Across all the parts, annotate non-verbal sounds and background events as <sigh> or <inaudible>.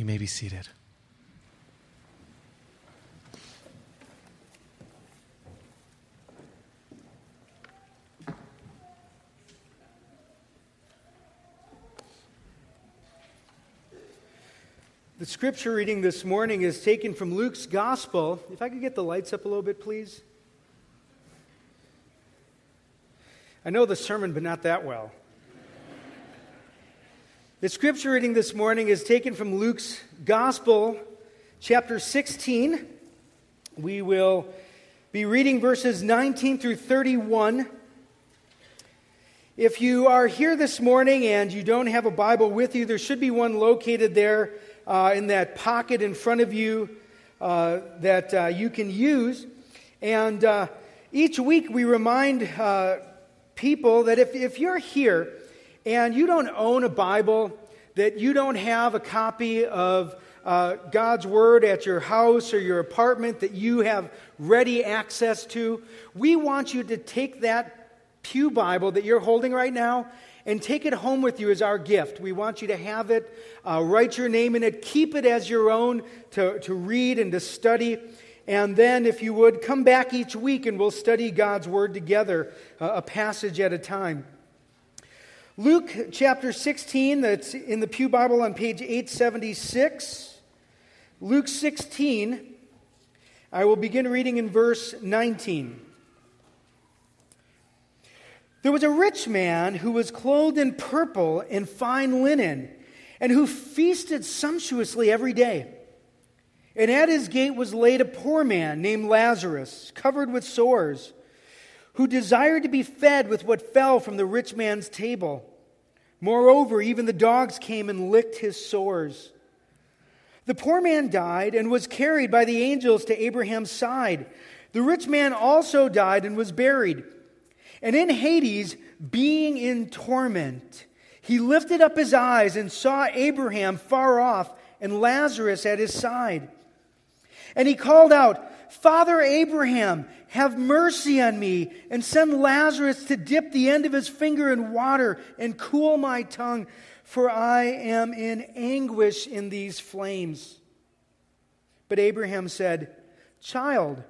You may be seated. The scripture reading this morning is taken from Luke's Gospel. If I could get the lights up a little bit, please. I know the sermon, but not that well. The scripture reading this morning is taken from Luke's Gospel, chapter 16. We will be reading verses 19 through 31. If you are here this morning and you don't have a Bible with you, there should be one located there uh, in that pocket in front of you uh, that uh, you can use. And uh, each week we remind uh, people that if, if you're here and you don't own a Bible, that you don't have a copy of uh, God's Word at your house or your apartment that you have ready access to, we want you to take that Pew Bible that you're holding right now and take it home with you as our gift. We want you to have it, uh, write your name in it, keep it as your own to, to read and to study. And then, if you would, come back each week and we'll study God's Word together, uh, a passage at a time. Luke chapter 16, that's in the Pew Bible on page 876. Luke 16, I will begin reading in verse 19. There was a rich man who was clothed in purple and fine linen, and who feasted sumptuously every day. And at his gate was laid a poor man named Lazarus, covered with sores, who desired to be fed with what fell from the rich man's table. Moreover, even the dogs came and licked his sores. The poor man died and was carried by the angels to Abraham's side. The rich man also died and was buried. And in Hades, being in torment, he lifted up his eyes and saw Abraham far off and Lazarus at his side. And he called out, Father Abraham, have mercy on me, and send Lazarus to dip the end of his finger in water and cool my tongue, for I am in anguish in these flames. But Abraham said, Child,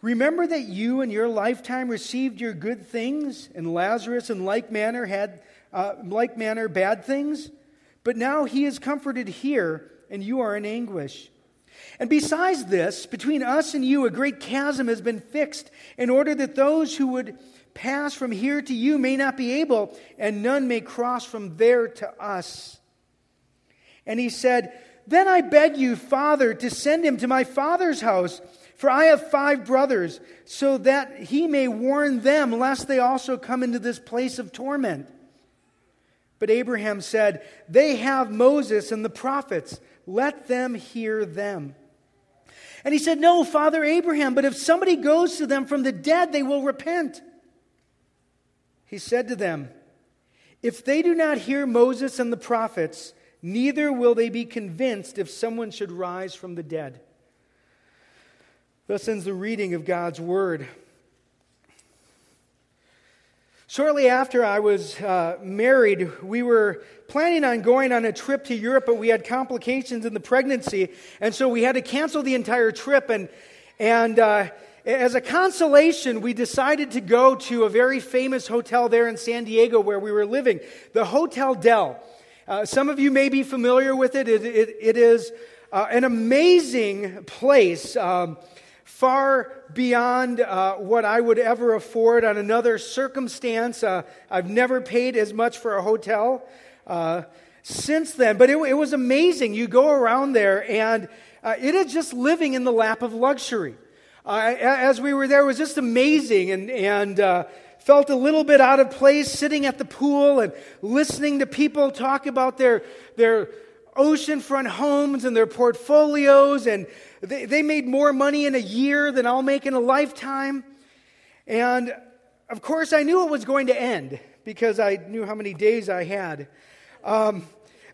Remember that you in your lifetime received your good things, and Lazarus in like manner had uh, like manner bad things. But now he is comforted here, and you are in anguish. And besides this, between us and you, a great chasm has been fixed, in order that those who would pass from here to you may not be able, and none may cross from there to us. And he said, Then I beg you, Father, to send him to my father's house for I have five brothers, so that he may warn them, lest they also come into this place of torment. But Abraham said, They have Moses and the prophets. Let them hear them. And he said, No, Father Abraham, but if somebody goes to them from the dead, they will repent. He said to them, If they do not hear Moses and the prophets, neither will they be convinced if someone should rise from the dead. Thus ends the reading of God's Word. Shortly after I was uh, married, we were planning on going on a trip to Europe, but we had complications in the pregnancy, and so we had to cancel the entire trip. And, and uh, as a consolation, we decided to go to a very famous hotel there in San Diego where we were living, the Hotel Del. Uh, some of you may be familiar with it. It, it, it is uh, an amazing place. Um, far beyond uh, what I would ever afford on another circumstance. Uh, I've never paid as much for a hotel uh, since then, but it, it, was amazing. You go around there, and uh, it is just living in the lap of luxury. Uh, as we were there, it was just amazing, and, and uh, felt a little bit out of place sitting at the pool and listening to people talk about their, their oceanfront homes and their portfolios and they, they made more money in a year than I'll make in a lifetime. And of course, I knew it was going to end because I knew how many days I had. Um,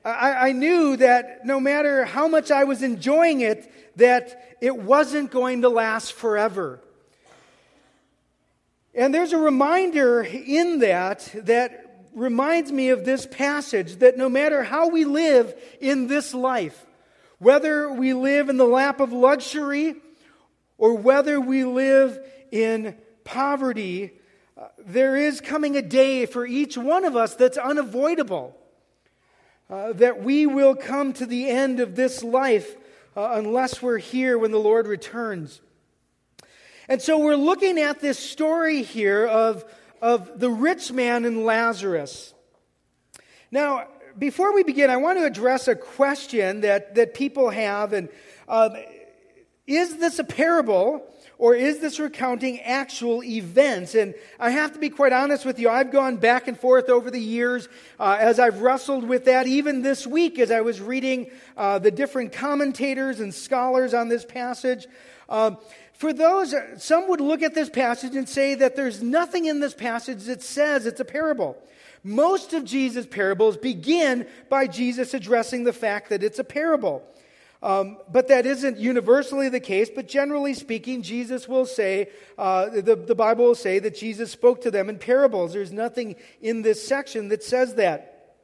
I, I knew that no matter how much I was enjoying it, that it wasn't going to last forever. And there's a reminder in that that reminds me of this passage that no matter how we live in this life, whether we live in the lap of luxury or whether we live in poverty, uh, there is coming a day for each one of us that's unavoidable. Uh, that we will come to the end of this life uh, unless we're here when the Lord returns. And so we're looking at this story here of, of the rich man and Lazarus. Now, before we begin, I want to address a question that, that people have. And um, is this a parable or is this recounting actual events? And I have to be quite honest with you, I've gone back and forth over the years uh, as I've wrestled with that, even this week as I was reading uh, the different commentators and scholars on this passage. Um, for those, some would look at this passage and say that there's nothing in this passage that says it's a parable. Most of Jesus' parables begin by Jesus addressing the fact that it's a parable. Um, but that isn't universally the case, but generally speaking, Jesus will say, uh, the, the Bible will say that Jesus spoke to them in parables. There's nothing in this section that says that.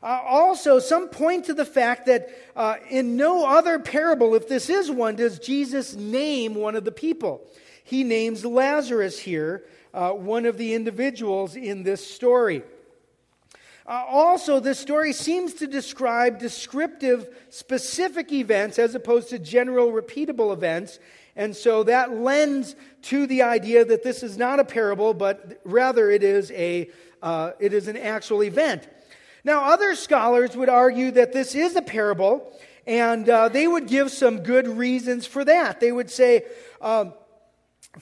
Uh, also, some point to the fact that uh, in no other parable, if this is one, does Jesus name one of the people. He names Lazarus here, uh, one of the individuals in this story. Uh, also, this story seems to describe descriptive, specific events as opposed to general, repeatable events. And so that lends to the idea that this is not a parable, but rather it is, a, uh, it is an actual event. Now, other scholars would argue that this is a parable, and uh, they would give some good reasons for that. They would say, um,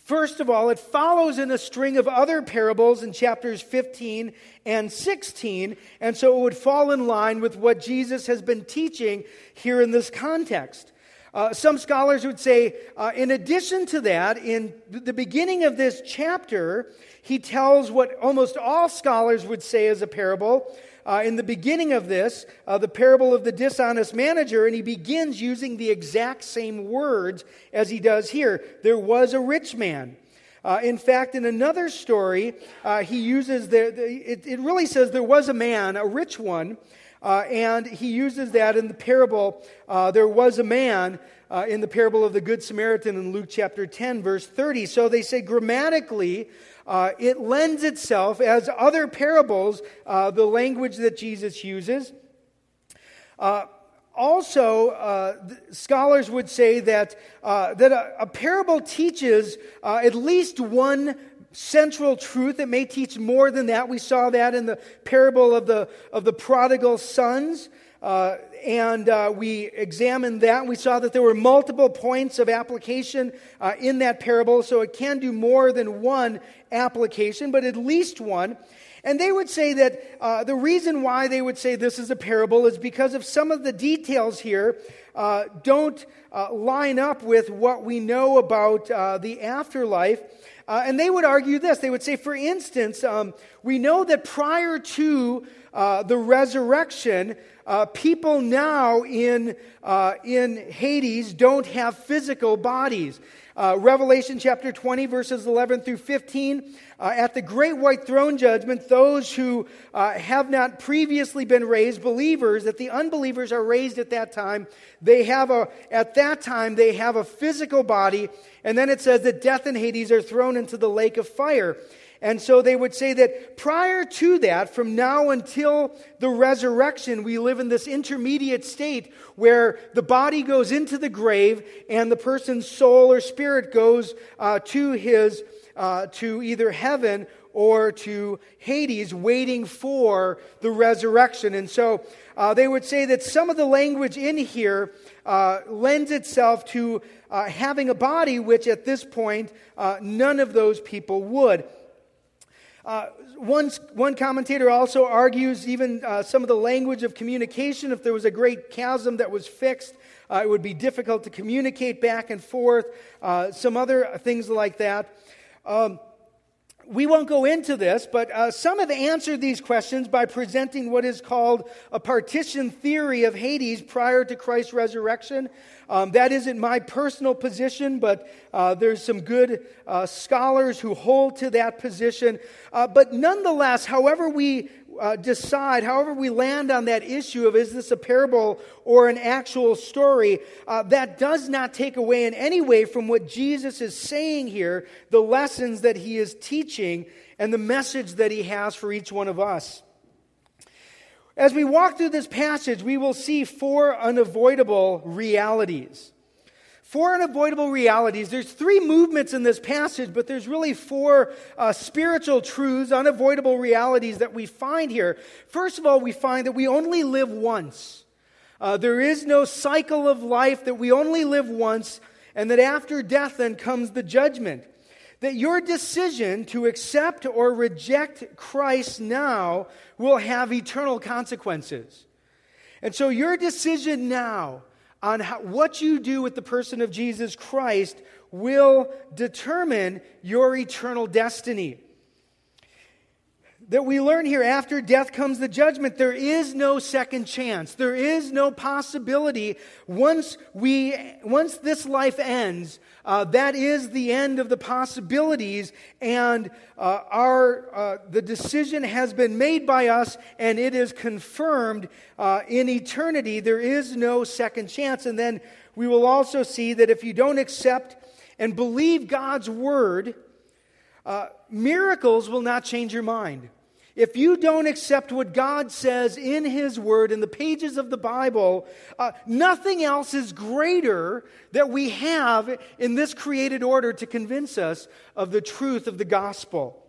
First of all, it follows in a string of other parables in chapters 15 and 16, and so it would fall in line with what Jesus has been teaching here in this context. Uh, some scholars would say, uh, in addition to that, in the beginning of this chapter, he tells what almost all scholars would say is a parable uh, in the beginning of this, uh, the parable of the dishonest manager, and he begins using the exact same words as he does here. There was a rich man. Uh, in fact, in another story, uh, he uses the, the it, it, really says there was a man, a rich one, uh, and he uses that in the parable. Uh, there was a man in the parable of the Good Samaritan in Luke chapter 10, verse 30. So they say grammatically, uh, it lends itself, as other parables, uh, the language that Jesus uses. Uh, also, uh, scholars would say that, uh, that a, a, parable teaches uh, at least one central truth. It may teach more than that. We saw that in the parable of the, of the prodigal sons. Uh, and uh, we examined that. We saw that there were multiple points of application uh, in that parable, so it can do more than one application, but at least one. And they would say that uh, the reason why they would say this is a parable is because of some of the details here uh, don't uh, line up with what we know about the afterlife. and they would argue this. They would say, for instance, um, we know that prior to the resurrection, uh, people now in, uh, in Hades don't have physical bodies. Uh, Revelation chapter 20, verses 11 through 15. Uh, at the great white throne judgment, those who uh, have not previously been raised, believers, that the unbelievers are raised at that time, they have a, at that time, they have a physical body. And then it says that death and Hades are thrown into the lake of fire. And so they would say that prior to that, from now until the resurrection, we live in this intermediate state where the body goes into the grave and the person's soul or spirit goes uh, to his, uh, to either heaven or to Hades, waiting for the resurrection. And so uh, they would say that some of the language in here uh, lends itself to uh, having a body, which at this point, uh, none of those people would. Uh, one, one commentator also argues even uh, some of the language of communication. If there was a great chasm that was fixed, uh, it would be difficult to communicate back and forth. Uh, some other things like that. Um, we won't go into this, but uh, some have answered these questions by presenting what is called a partition theory of Hades prior to Christ's resurrection. Um, that isn't my personal position, but uh, there's some good uh, scholars who hold to that position. Uh, but nonetheless, however we uh, decide, however we land on that issue of is this a parable or an actual story, uh, that does not take away in any way from what Jesus is saying here, the lessons that he is teaching, and the message that he has for each one of us. As we walk through this passage, we will see four unavoidable realities. Four unavoidable realities. There's three movements in this passage, but there's really four uh, spiritual truths, unavoidable realities that we find here. First of all, we find that we only live once. Uh, there is no cycle of life that we only live once, and that after death then comes the judgment that your decision to accept or reject Christ now will have eternal consequences. And so, your decision now on how, what you do with the person of Jesus Christ will determine your eternal destiny that we learn here after death comes the judgment. There is no second chance. There is no possibility. Once we once this life ends uh, that is the end of the possibilities and uh, our uh, the decision has been made by us and it is confirmed uh, in eternity. There is no second chance. And then we will also see that if you don't accept and believe god's word uh, miracles will not change your mind if you don't accept what God says in His Word, in the pages of the Bible, uh, nothing else is greater that we have in this created order to convince us of the truth of the gospel.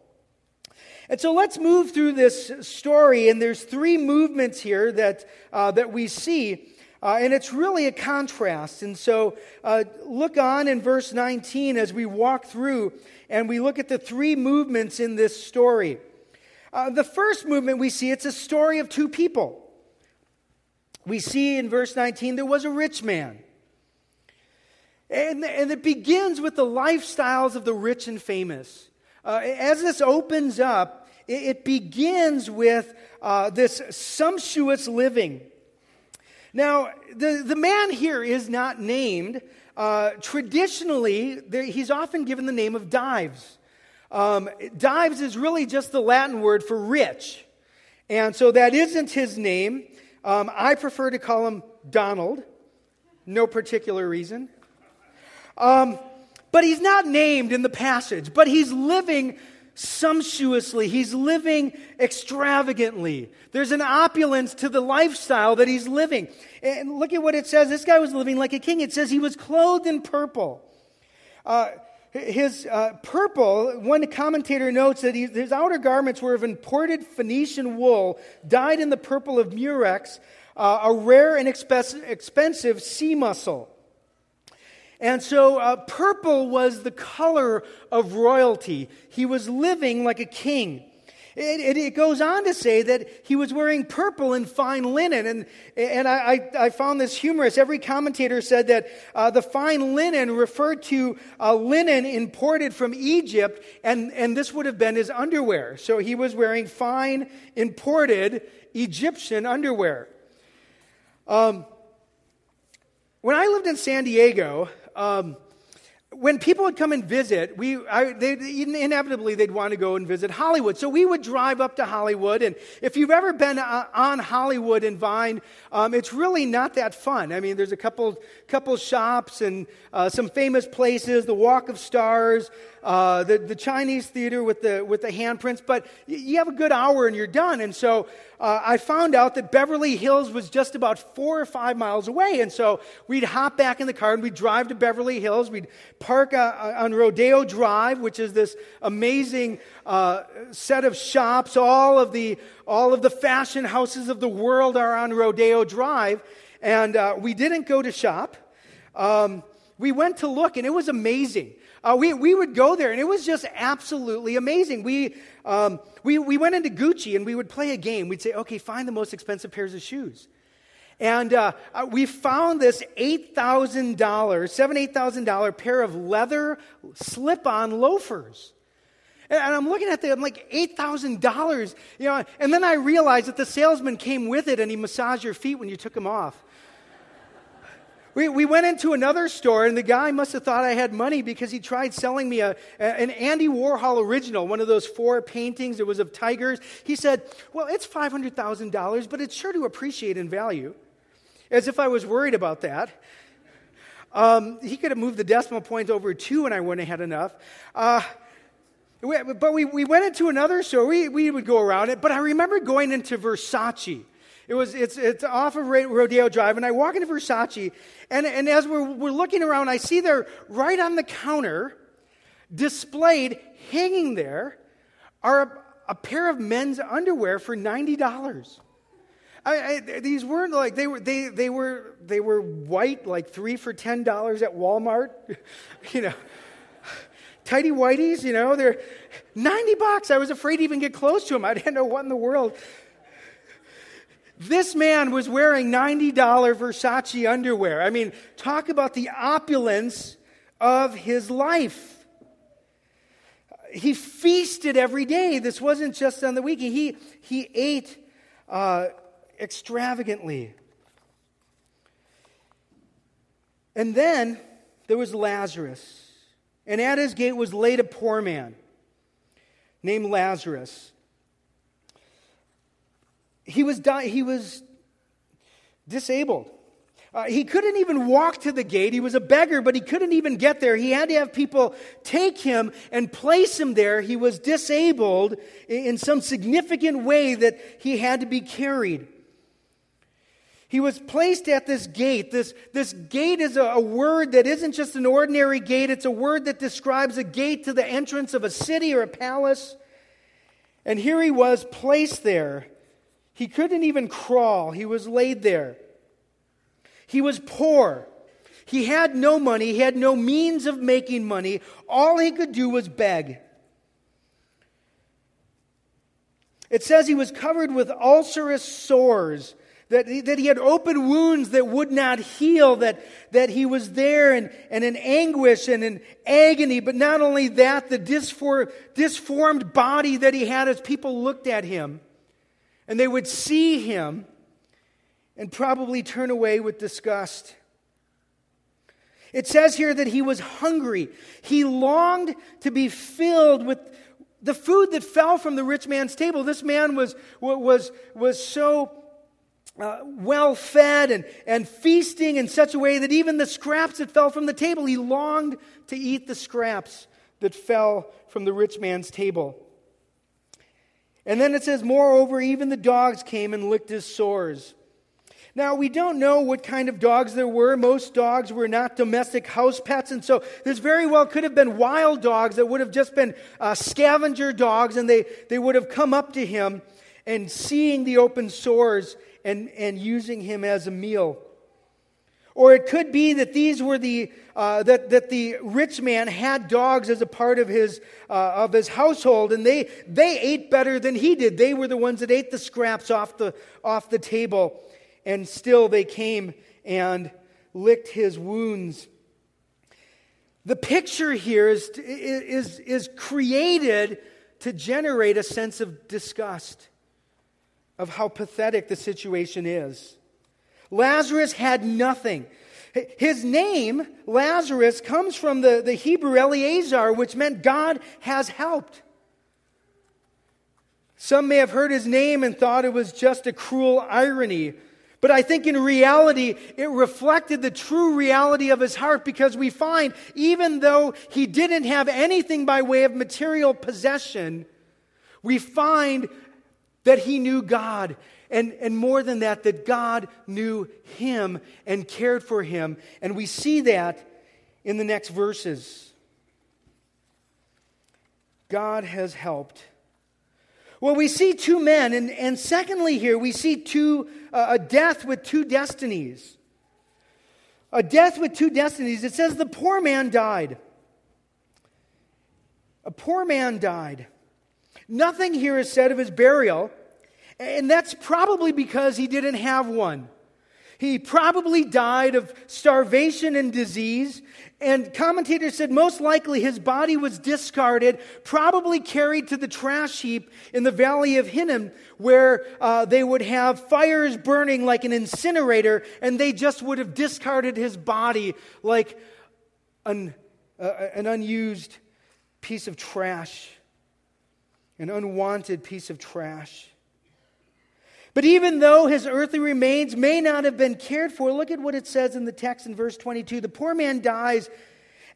And so let's move through this story, and there's three movements here that, uh, that we see. Uh, and it's really a contrast. And so uh, look on in verse 19 as we walk through and we look at the three movements in this story. Uh, the first movement we see, it's a story of two people. We see in verse 19 there was a rich man. And, and it begins with the lifestyles of the rich and famous. Uh, as this opens up, it, it begins with uh, this sumptuous living. Now, the, the man here is not named. Uh, traditionally, there, he's often given the name of Dives. Um, Dives is really just the Latin word for rich. And so that isn't his name. Um, I prefer to call him Donald. No particular reason. Um, but he's not named in the passage, but he's living sumptuously. He's living extravagantly. There's an opulence to the lifestyle that he's living. And look at what it says. This guy was living like a king. It says he was clothed in purple. Uh, his uh, purple, one commentator notes that he, his outer garments were of imported Phoenician wool, dyed in the purple of murex, uh, a rare and expensive sea mussel. And so, uh, purple was the color of royalty. He was living like a king. It, it, it, goes on to say that he was wearing purple and fine linen. And, and I, I, found this humorous. Every commentator said that uh, the fine linen referred to uh, linen imported from Egypt, and, and this would have been his underwear. So he was wearing fine, imported Egyptian underwear. Um, when I lived in San Diego, um, when people would come and visit, we, I, they, inevitably they'd want to go and visit Hollywood. So we would drive up to Hollywood. And if you've ever been uh, on Hollywood and Vine, um, it's really not that fun. I mean, there's a couple, couple shops and uh, some famous places, the Walk of Stars, uh, the, the Chinese theater with the, with the handprints, but you have a good hour and you're done. And so uh, I found out that Beverly Hills was just about four or five miles away. And so we'd hop back in the car and we'd drive to Beverly Hills. We'd park uh, uh on Rodeo Drive, which is this amazing uh, set of shops. All of, the, all of the fashion houses of the world are on Rodeo Drive. And uh, we didn't go to shop. Um, we went to look, and it was amazing. Uh, we, we would go there, and it was just absolutely amazing. We, um, we, we went into Gucci, and we would play a game. We'd say, okay, find the most expensive pairs of shoes. And uh, uh we found this $8,000, $7,000, $8,000 pair of leather slip on loafers. And I'm looking at them, like $8,000, you know, and then I realized that the salesman came with it and he massaged your feet when you took them off. We, we went into another store, and the guy must have thought I had money because he tried selling me a, a, an Andy Warhol original, one of those four paintings. It was of tigers. He said, Well, it's $500,000, but it's sure to appreciate in value. As if I was worried about that. Um, he could have moved the decimal point over two, and I wouldn't have had enough. Uh, but we, we went into another store. We, we would go around it. But I remember going into Versace. It was, it's, it's off of Rodeo Drive, and I walk into Versace, and, and as we're, we're looking around, I see there, right on the counter, displayed, hanging there, are a, a pair of men's underwear for $90. I, I, these weren't like they were they, they were they were white like three for ten dollars at Walmart, <laughs> you know, tidy whiteys, you know, they're ninety bucks. I was afraid to even get close to them. I didn't know what in the world. This man was wearing $90 Versace underwear. I mean, talk about the opulence of his life. He feasted every day. This wasn't just on the weekend. He, he ate uh, extravagantly. And then there was Lazarus. And at his gate was laid a poor man named Lazarus he was, di- he was disabled. Uh, he couldn't even walk to the gate. He was a beggar, but he couldn't even get there. He had to have people take him and place him there. He was disabled in some significant way that he had to be carried. He was placed at this gate. This, this gate is a, a word that isn't just an ordinary gate, it's a word that describes a gate to the entrance of a city or a palace. And here he was placed there. He couldn't even crawl, he was laid there. He was poor. He had no money, he had no means of making money. All he could do was beg. It says he was covered with ulcerous sores, that he, that he had open wounds that would not heal, that, that he was there and, and in anguish and in agony. But not only that, the disfor, disformed body that he had as people looked at him. And they would see him and probably turn away with disgust. It says here that he was hungry. He longed to be filled with the food that fell from the rich man's table. This man was, was, was so uh, well fed and, and feasting in such a way that even the scraps that fell from the table, he longed to eat the scraps that fell from the rich man's table. And then it says, Moreover, even the dogs came and licked his sores. Now, we don't know what kind of dogs there were. Most dogs were not domestic house pets, and so this very well could have been wild dogs that would have just been uh, scavenger dogs, and they, they would have come up to him and seeing the open sores and, and using him as a meal. Or it could be that these were the, uh, that, that the rich man had dogs as a part of his, uh, of his household, and they, they ate better than he did. They were the ones that ate the scraps off the, off the table, and still they came and licked his wounds. The picture here is, is, is created to generate a sense of disgust, of how pathetic the situation is. Lazarus had nothing. His name, Lazarus, comes from the, the Hebrew Eleazar, which meant God has helped. Some may have heard his name and thought it was just a cruel irony. But I think in reality, it reflected the true reality of his heart because we find, even though he didn't have anything by way of material possession, we find that he knew God and, and more than that, that God knew him and cared for him. And we see that in the next verses. God has helped. Well, we see two men, and, and secondly, here we see two, uh, a death with two destinies. A death with two destinies. It says the poor man died. A poor man died. Nothing here is said of his burial. And that's probably because he didn't have one. He probably died of starvation and disease. And commentators said most likely his body was discarded, probably carried to the trash heap in the valley of Hinnom, where uh, they would have fires burning like an incinerator, and they just would have discarded his body like an, uh, an unused piece of trash, an unwanted piece of trash. But even though his earthly remains may not have been cared for, look at what it says in the text in verse 22. The poor man dies,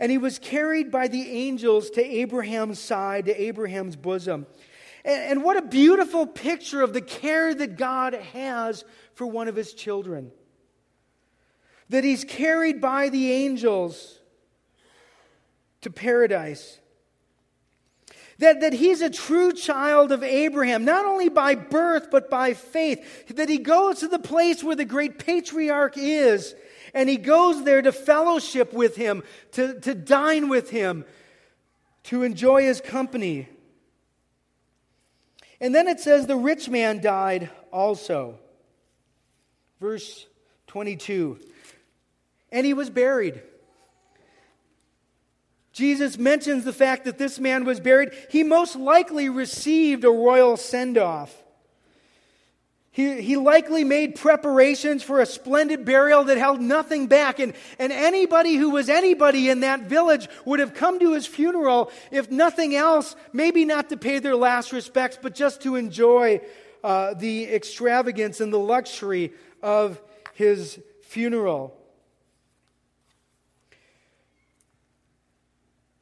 and he was carried by the angels to Abraham's side, to Abraham's bosom. And, and what a beautiful picture of the care that God has for one of his children. That he's carried by the angels to paradise that, that he's a true child of Abraham, not only by birth, but by faith. That he goes to the place where the great patriarch is, and he goes there to fellowship with him, to, to dine with him, to enjoy his company. And then it says, the rich man died also. Verse 22. And he was buried. Jesus mentions the fact that this man was buried. He most likely received a royal send off. He, he likely made preparations for a splendid burial that held nothing back. And, and anybody who was anybody in that village would have come to his funeral, if nothing else, maybe not to pay their last respects, but just to enjoy uh, the extravagance and the luxury of his funeral.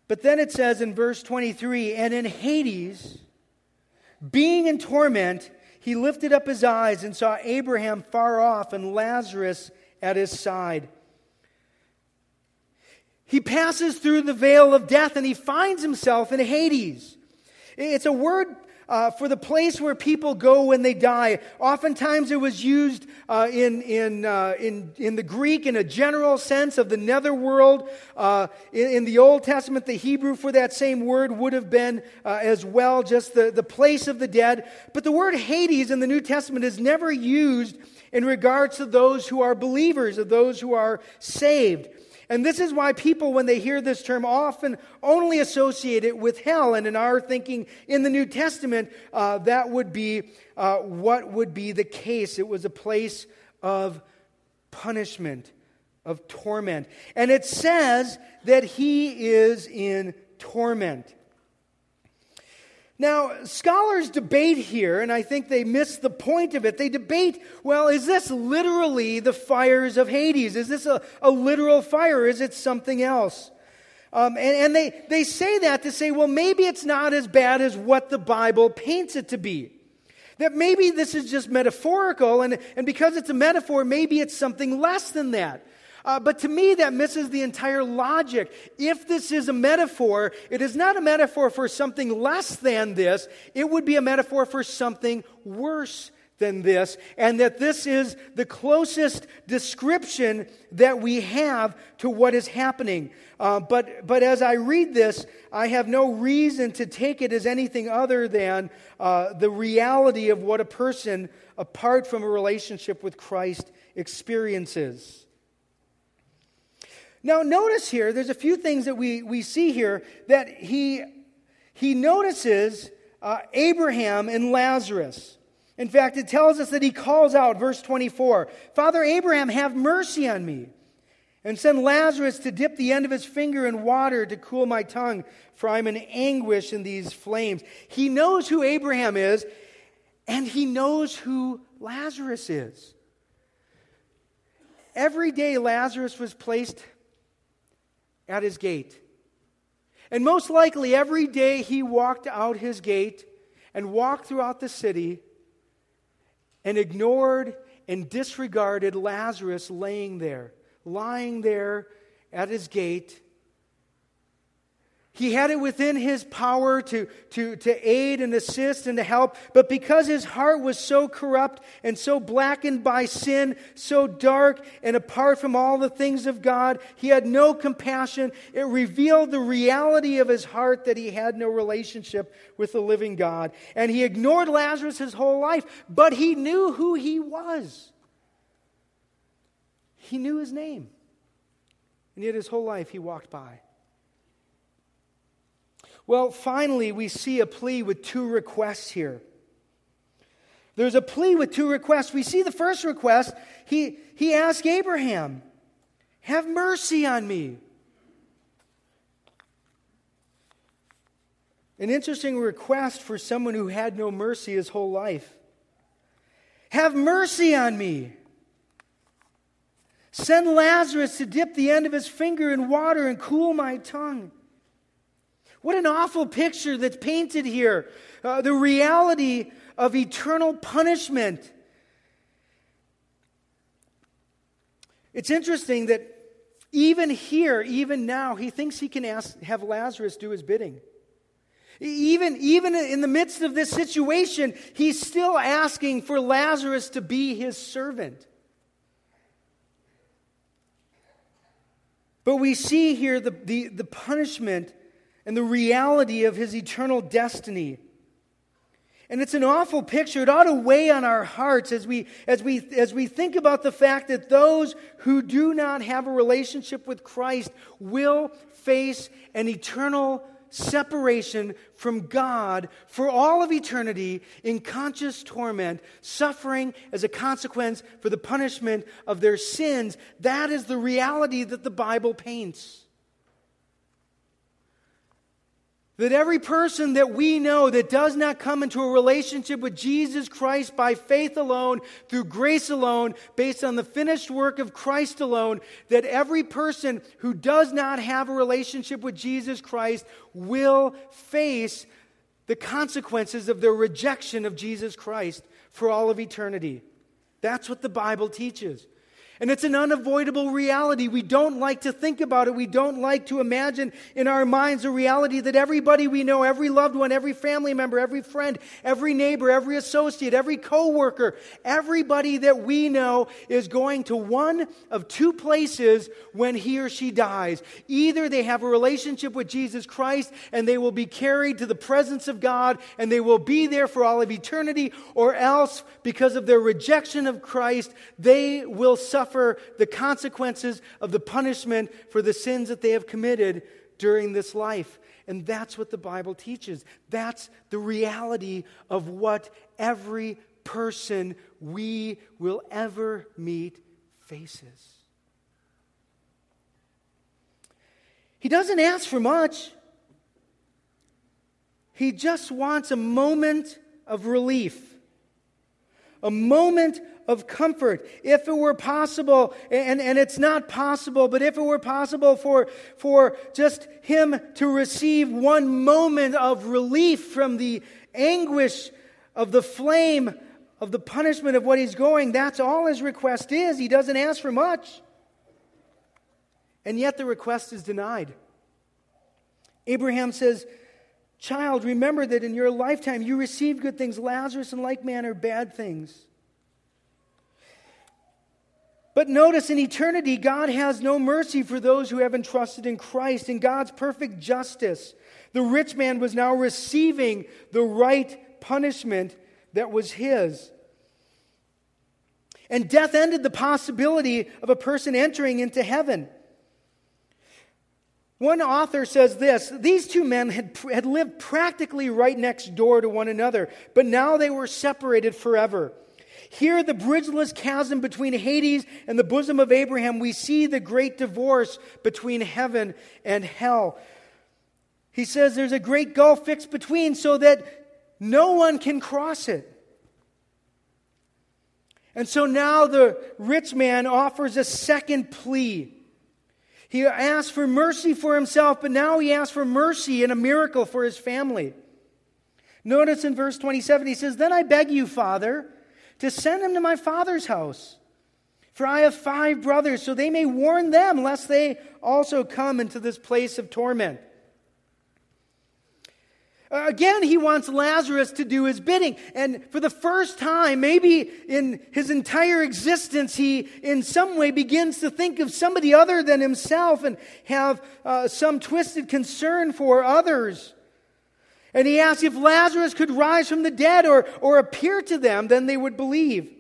But then it says in verse 23 and in Hades, being in torment, he lifted up his eyes and saw Abraham far off and Lazarus at his side. He passes through the veil of death and he finds himself in Hades. It's a word uh, for the place where people go when they die. Oftentimes it was used uh, in, in, uh, in, in the Greek in a general sense of the netherworld. Uh, in, in, the Old Testament, the Hebrew for that same word would have been uh, as well just the, the place of the dead. But the word Hades in the New Testament is never used in regards to those who are believers, of those who are saved. And this is why people, when they hear this term, often only associate it with hell. And in our thinking in the New Testament, uh, that would be uh, what would be the case. It was a place of punishment, of torment. And it says that he is in torment. Now, scholars debate here, and I think they miss the point of it. They debate well, is this literally the fires of Hades? Is this a, a literal fire? Is it something else? Um, and, and they, they say that to say, well, maybe it's not as bad as what the Bible paints it to be. That maybe this is just metaphorical, and, and because it's a metaphor, maybe it's something less than that. Uh, but to me, that misses the entire logic. If this is a metaphor, it is not a metaphor for something less than this, it would be a metaphor for something worse than this, and that this is the closest description that we have to what is happening. Uh, but, but as I read this, I have no reason to take it as anything other than uh, the reality of what a person, apart from a relationship with Christ, experiences. Now, notice here, there's a few things that we, we see here that he, he notices uh, Abraham and Lazarus. In fact, it tells us that he calls out, verse 24, Father Abraham, have mercy on me, and send Lazarus to dip the end of his finger in water to cool my tongue, for I'm in anguish in these flames. He knows who Abraham is, and he knows who Lazarus is. Every day, Lazarus was placed at his gate. And most likely, every day he walked out his gate and walked throughout the city and ignored and disregarded Lazarus laying there, lying there at his gate he had it within his power to, to, to aid and assist and to help, but because his heart was so corrupt and so blackened by sin, so dark and apart from all the things of God, he had no compassion. It revealed the reality of his heart that he had no relationship with the living God. And he ignored Lazarus his whole life, but he knew who he was. he knew his name. And yet his whole life he walked by. Well, finally, we see a plea with two requests here. There's a plea with two requests. We see the first request. He, he asked Abraham, Have mercy on me. An interesting request for someone who had no mercy his whole life. Have mercy on me. Send Lazarus to dip the end of his finger in water and cool my tongue. What an awful picture that's painted here. Uh, the reality of eternal punishment. It's interesting that even here, even now, he thinks he can ask, have Lazarus do his bidding. Even, even in the midst of this situation, he's still asking for Lazarus to be his servant. But we see here the, the, the punishment and the reality of his eternal destiny. And it's an awful picture. It ought to weigh on our hearts as we, as, we, as we think about the fact that those who do not have a relationship with Christ will face an eternal separation from God for all of eternity in conscious torment, suffering as a consequence for the punishment of their sins. That is the reality that the Bible paints. That every person that we know that does not come into a relationship with Jesus Christ by faith alone, through grace alone, based on the finished work of Christ alone, that every person who does not have a relationship with Jesus Christ will face the consequences of their rejection of Jesus Christ for all of eternity. That's what the Bible teaches. And it's an unavoidable reality. We don't like to think about it. We don't like to imagine in our minds a reality that everybody we know, every loved one, every family member, every friend, every neighbor, every associate, every coworker, everybody that we know is going to one of two places when he or she dies. Either they have a relationship with Jesus Christ and they will be carried to the presence of God and they will be there for all of eternity, or else because of their rejection of Christ, they will suffer suffer the consequences of the punishment for the sins that they have committed during this life. And that's what the Bible teaches. That's the reality of what every person we will ever meet faces. He doesn't ask for much. He just wants a moment of relief, a moment of comfort. If it were possible, and, and it's not possible, but if it were possible for, for just him to receive one moment of relief from the anguish of the flame of the punishment of what he's going, that's all his request is. He doesn't ask for much. And yet the request is denied. Abraham says, Child, remember that in your lifetime you received good things, Lazarus in like manner bad things. But notice in eternity, God has no mercy for those who have entrusted in Christ. In God's perfect justice, the rich man was now receiving the right punishment that was his. And death ended the possibility of a person entering into heaven. One author says this These two men had, had lived practically right next door to one another, but now they were separated forever. Here, the bridgeless chasm between Hades and the bosom of Abraham, we see the great divorce between heaven and hell. He says there's a great gulf fixed between so that no one can cross it. And so now the rich man offers a second plea. He asked for mercy for himself, but now he asks for mercy and a miracle for his family. Notice in verse 27, he says, Then I beg you, Father, to send him to my father's house. For I have five brothers, so they may warn them, lest they also come into this place of torment. Again, he wants Lazarus to do his bidding. And for the first time, maybe in his entire existence, he in some way begins to think of somebody other than himself and have uh, some twisted concern for others. And he asks if Lazarus could rise from the dead or, or appear to them, then they would believe.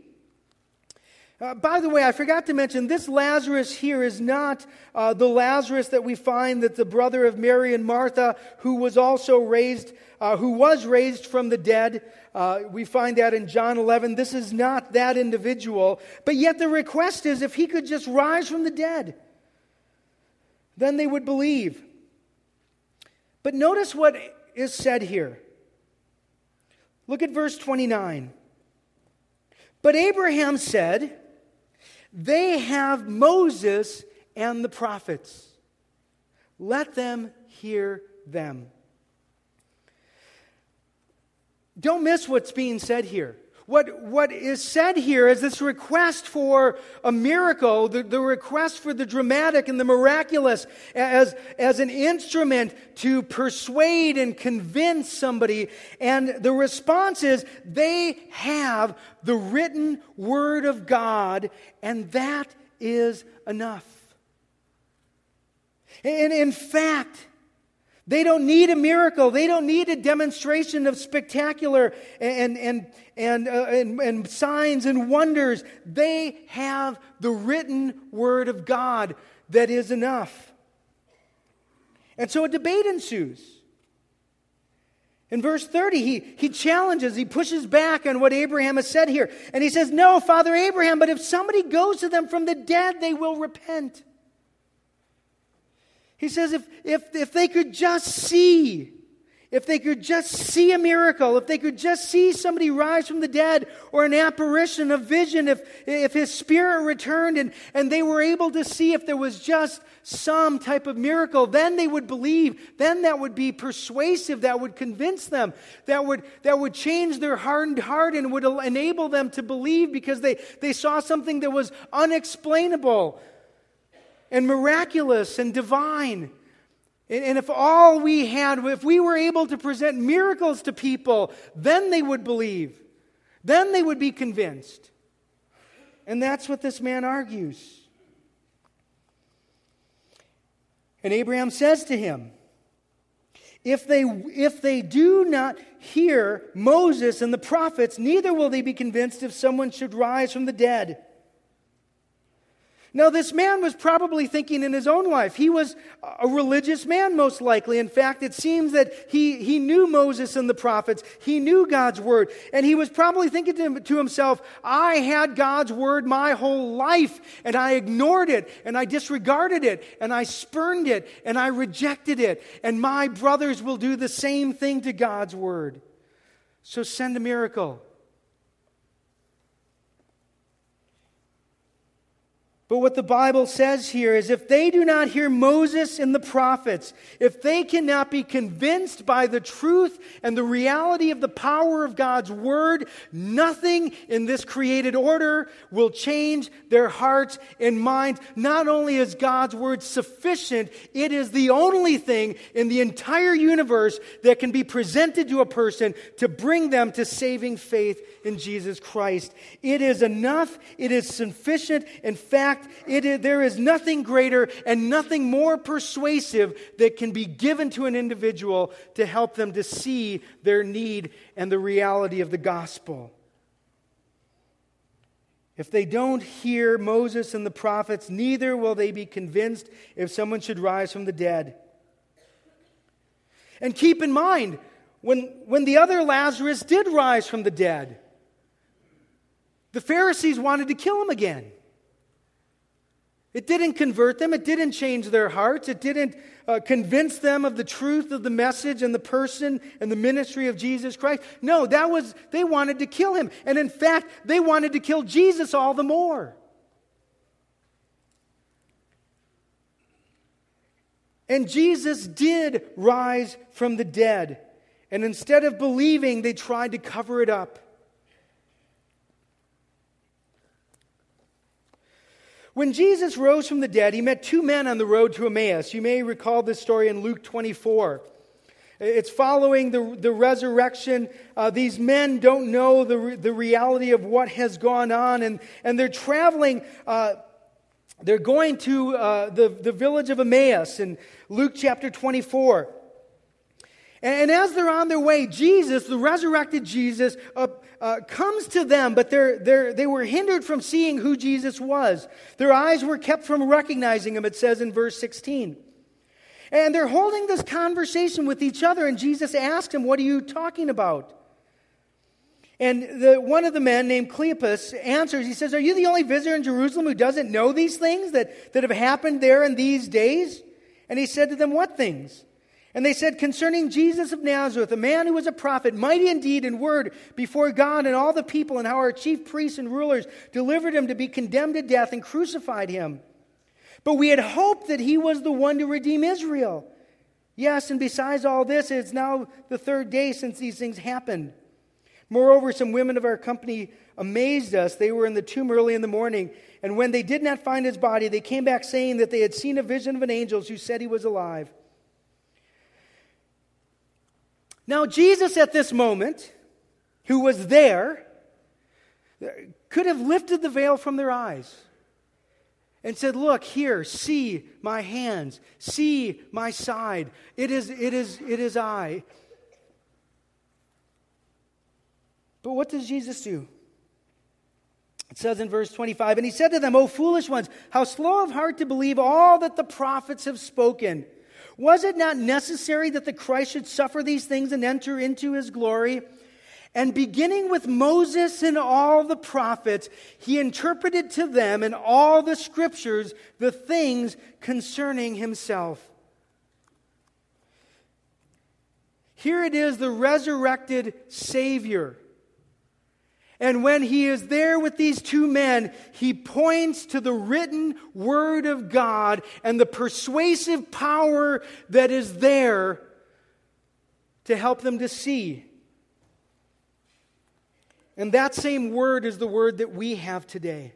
Uh, by the way, I forgot to mention this Lazarus here is not uh, the Lazarus that we find that the brother of Mary and Martha, who was also raised, uh, who was raised from the dead. Uh, we find that in John 11. This is not that individual, but yet the request is if he could just rise from the dead, then they would believe. But notice what is said here. Look at verse 29. But Abraham said, they have Moses and the prophets. Let them hear them. Don't miss what's being said here. What, what is said here is this request for a miracle, the, the request for the dramatic and the miraculous as, as an instrument to persuade and convince somebody. And the response is they have the written word of God, and that is enough. And in fact, they don't need a miracle. They don't need a demonstration of spectacular and, and, and, uh, and, and, signs and wonders. They have the written word of God that is enough. And so a debate ensues. In verse 30, he, he challenges, he pushes back on what Abraham has said here. And he says, No, Father Abraham, but if somebody goes to them from the dead, they will repent. He says if, if, if they could just see, if they could just see a miracle, if they could just see somebody rise from the dead or an apparition, a vision, if, if his spirit returned and, and they were able to see if there was just some type of miracle, then they would believe. Then that would be persuasive, that would convince them, that would, that would change their hardened heart and would enable them to believe because they, they saw something that was unexplainable and miraculous and divine. And, if all we had, if we were able to present miracles to people, then they would believe. Then they would be convinced. And that's what this man argues. And Abraham says to him, if they, if they do not hear Moses and the prophets, neither will they be convinced if someone should rise from the dead. Now, this man was probably thinking in his own life. He was a religious man, most likely. In fact, it seems that he, he knew Moses and the prophets. He knew God's word. And he was probably thinking to, himself, I had God's word my whole life, and I ignored it, and I disregarded it, and I spurned it, and I rejected it. And my brothers will do the same thing to God's word. So send a miracle. But what the Bible says here is if they do not hear Moses and the prophets, if they cannot be convinced by the truth and the reality of the power of God's word, nothing in this created order will change their hearts and minds. Not only is God's word sufficient, it is the only thing in the entire universe that can be presented to a person to bring them to saving faith in Jesus Christ. It is enough, it is sufficient. In fact, it is, there is nothing greater and nothing more persuasive that can be given to an individual to help them to see their need and the reality of the gospel. If they don't hear Moses and the prophets, neither will they be convinced if someone should rise from the dead. And keep in mind, when, when the other Lazarus did rise from the dead, the Pharisees wanted to kill him again. It didn't convert them. It didn't change their hearts. It didn't uh, convince them of the truth of the message and the person and the ministry of Jesus Christ. No, that was, they wanted to kill him. And in fact, they wanted to kill Jesus all the more. And Jesus did rise from the dead. And instead of believing, they tried to cover it up. When Jesus rose from the dead, he met two men on the road to Emmaus. You may recall this story in Luke 24. It's following the, the resurrection. Uh, these men don't know the, the reality of what has gone on, and, and they're traveling. Uh, they're going to uh, the, the village of Emmaus in Luke chapter 24. And, and as they're on their way, Jesus, the resurrected Jesus, uh, comes to them, but they're, they're, they were hindered from seeing who Jesus was. Their eyes were kept from recognizing him, it says in verse 16. And they're holding this conversation with each other, and Jesus asked him, What are you talking about? And the, one of the men named Cleopas answers, he says, Are you the only visitor in Jerusalem who doesn't know these things that, that have happened there in these days? And he said to them, What things? And they said, Concerning Jesus of Nazareth, a man who was a prophet, mighty indeed in word before God and all the people, and how our chief priests and rulers delivered him to be condemned to death and crucified him. But we had hoped that he was the one to redeem Israel. Yes, and besides all this, it's now the third day since these things happened. Moreover, some women of our company amazed us. They were in the tomb early in the morning, and when they did not find his body, they came back saying that they had seen a vision of an angel who said he was alive. Now, Jesus at this moment, who was there, could have lifted the veil from their eyes and said, Look, here, see my hands, see my side. It is, it is, it is I. But what does Jesus do? It says in verse 25, And he said to them, O foolish ones, how slow of heart to believe all that the prophets have spoken. Was it not necessary that the Christ should suffer these things and enter into his glory? And beginning with Moses and all the prophets, he interpreted to them in all the scriptures the things concerning himself. Here it is the resurrected Savior and when he is there with these two men, he points to the written word of God and the persuasive power that is there to help them to see. And that same word is the word that we have today.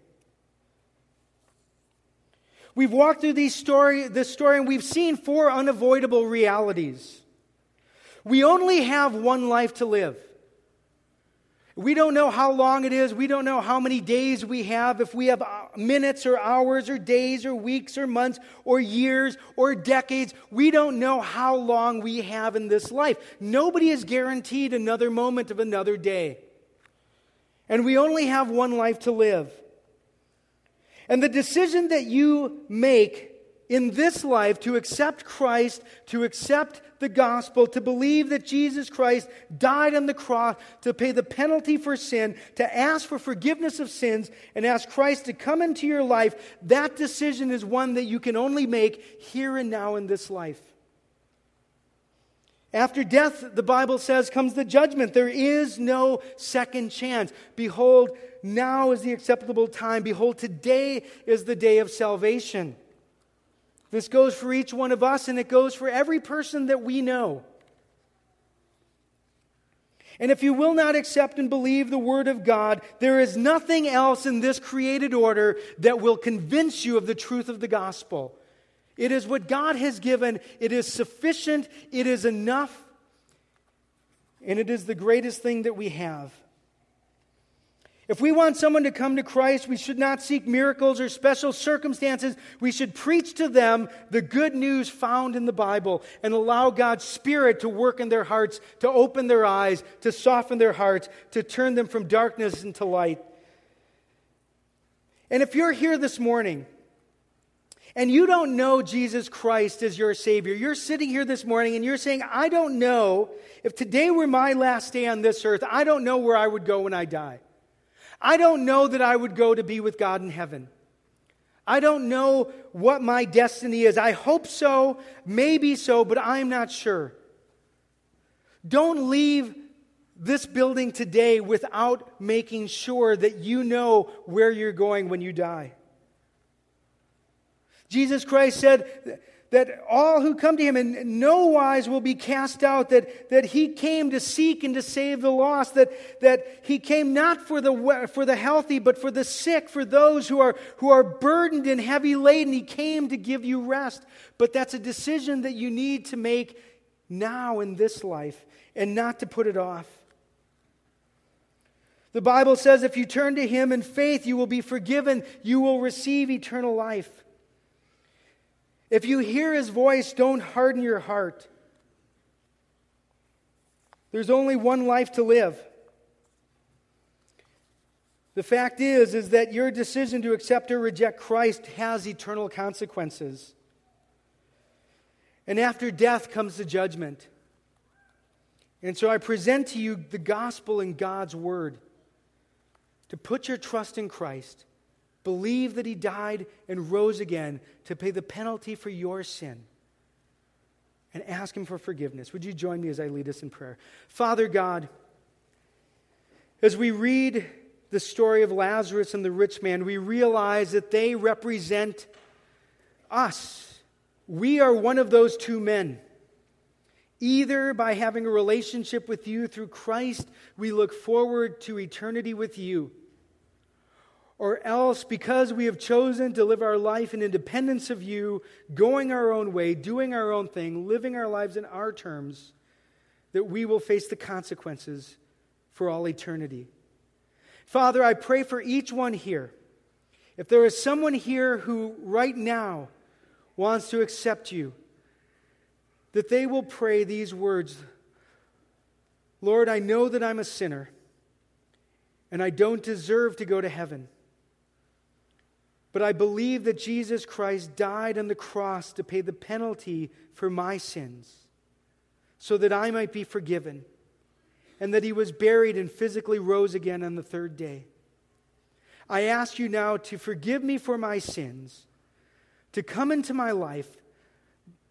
We've walked through these story, this story and we've seen four unavoidable realities. We only have one life to live. We don't know how long it is. We don't know how many days we have, if we have uh, minutes or hours or days or weeks or months or years or decades. We don't know how long we have in this life. Nobody is guaranteed another moment of another day. And we only have one life to live. And the decision that you make in this life to accept Christ, to accept the gospel, to believe that Jesus Christ died on the cross to pay the penalty for sin, to ask for forgiveness of sins, and ask Christ to come into your life, that decision is one that you can only make here and now in this life. After death, the Bible says, comes the judgment. There is no second chance. Behold, now is the acceptable time. Behold, today is the day of salvation. This goes for each one of us, and it goes for every person that we know. And if you will not accept and believe the Word of God, there is nothing else in this created order that will convince you of the truth of the gospel. It is what God has given, it is sufficient, it is enough, and it is the greatest thing that we have. If we want someone to come to Christ, we should not seek miracles or special circumstances. We should preach to them the good news found in the Bible and allow God's Spirit to work in their hearts, to open their eyes, to soften their hearts, to turn them from darkness into light. And if you're here this morning and you don't know Jesus Christ as your Savior, you're sitting here this morning and you're saying, I don't know if today were my last day on this earth, I don't know where I would go when I die. I don't know that I would go to be with God in heaven. I don't know what my destiny is. I hope so, maybe so, but I'm not sure. Don't leave this building today without making sure that you know where you're going when you die. Jesus Christ said, that all who come to him in no wise will be cast out, that, that he came to seek and to save the lost, that, that he came not for the, for the healthy, but for the sick, for those who are, who are burdened and heavy laden. He came to give you rest. But that's a decision that you need to make now in this life and not to put it off. The Bible says if you turn to him in faith, you will be forgiven, you will receive eternal life. If you hear his voice, don't harden your heart. There's only one life to live. The fact is is that your decision to accept or reject Christ has eternal consequences. And after death comes the judgment. And so I present to you the gospel in God's word to put your trust in Christ, believe that he died and rose again to pay the penalty for your sin, and ask him for forgiveness. Would you join me as I lead us in prayer? Father God, as we read the story of Lazarus and the rich man, we realize that they represent us. We are one of those two men. Either by having a relationship with you through Christ, we look forward to eternity with you, or else because we have chosen to live our life in independence of you, going our own way, doing our own thing, living our lives in our terms, that we will face the consequences for all eternity. Father, I pray for each one here. If there is someone here who right now wants to accept you, that they will pray these words Lord, I know that I'm a sinner and I don't deserve to go to heaven. But I believe that Jesus Christ died on the cross to pay the penalty for my sins so that I might be forgiven, and that he was buried and physically rose again on the third day. I ask you now to forgive me for my sins, to come into my life.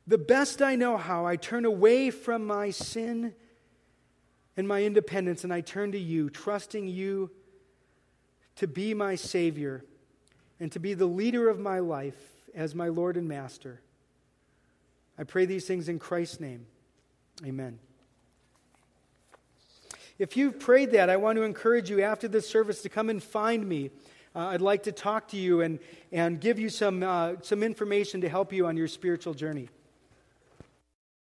The best I know how, I turn away from my sin and my independence, and I turn to you, trusting you to be my Savior and to be the leader of my life as my Lord and Master. I pray these things in Christ's name. Amen. If you've prayed that, I want to encourage you after this service to come and find me. Uh, I'd like to talk to you and, and give you some, uh, some information to help you on your spiritual journey.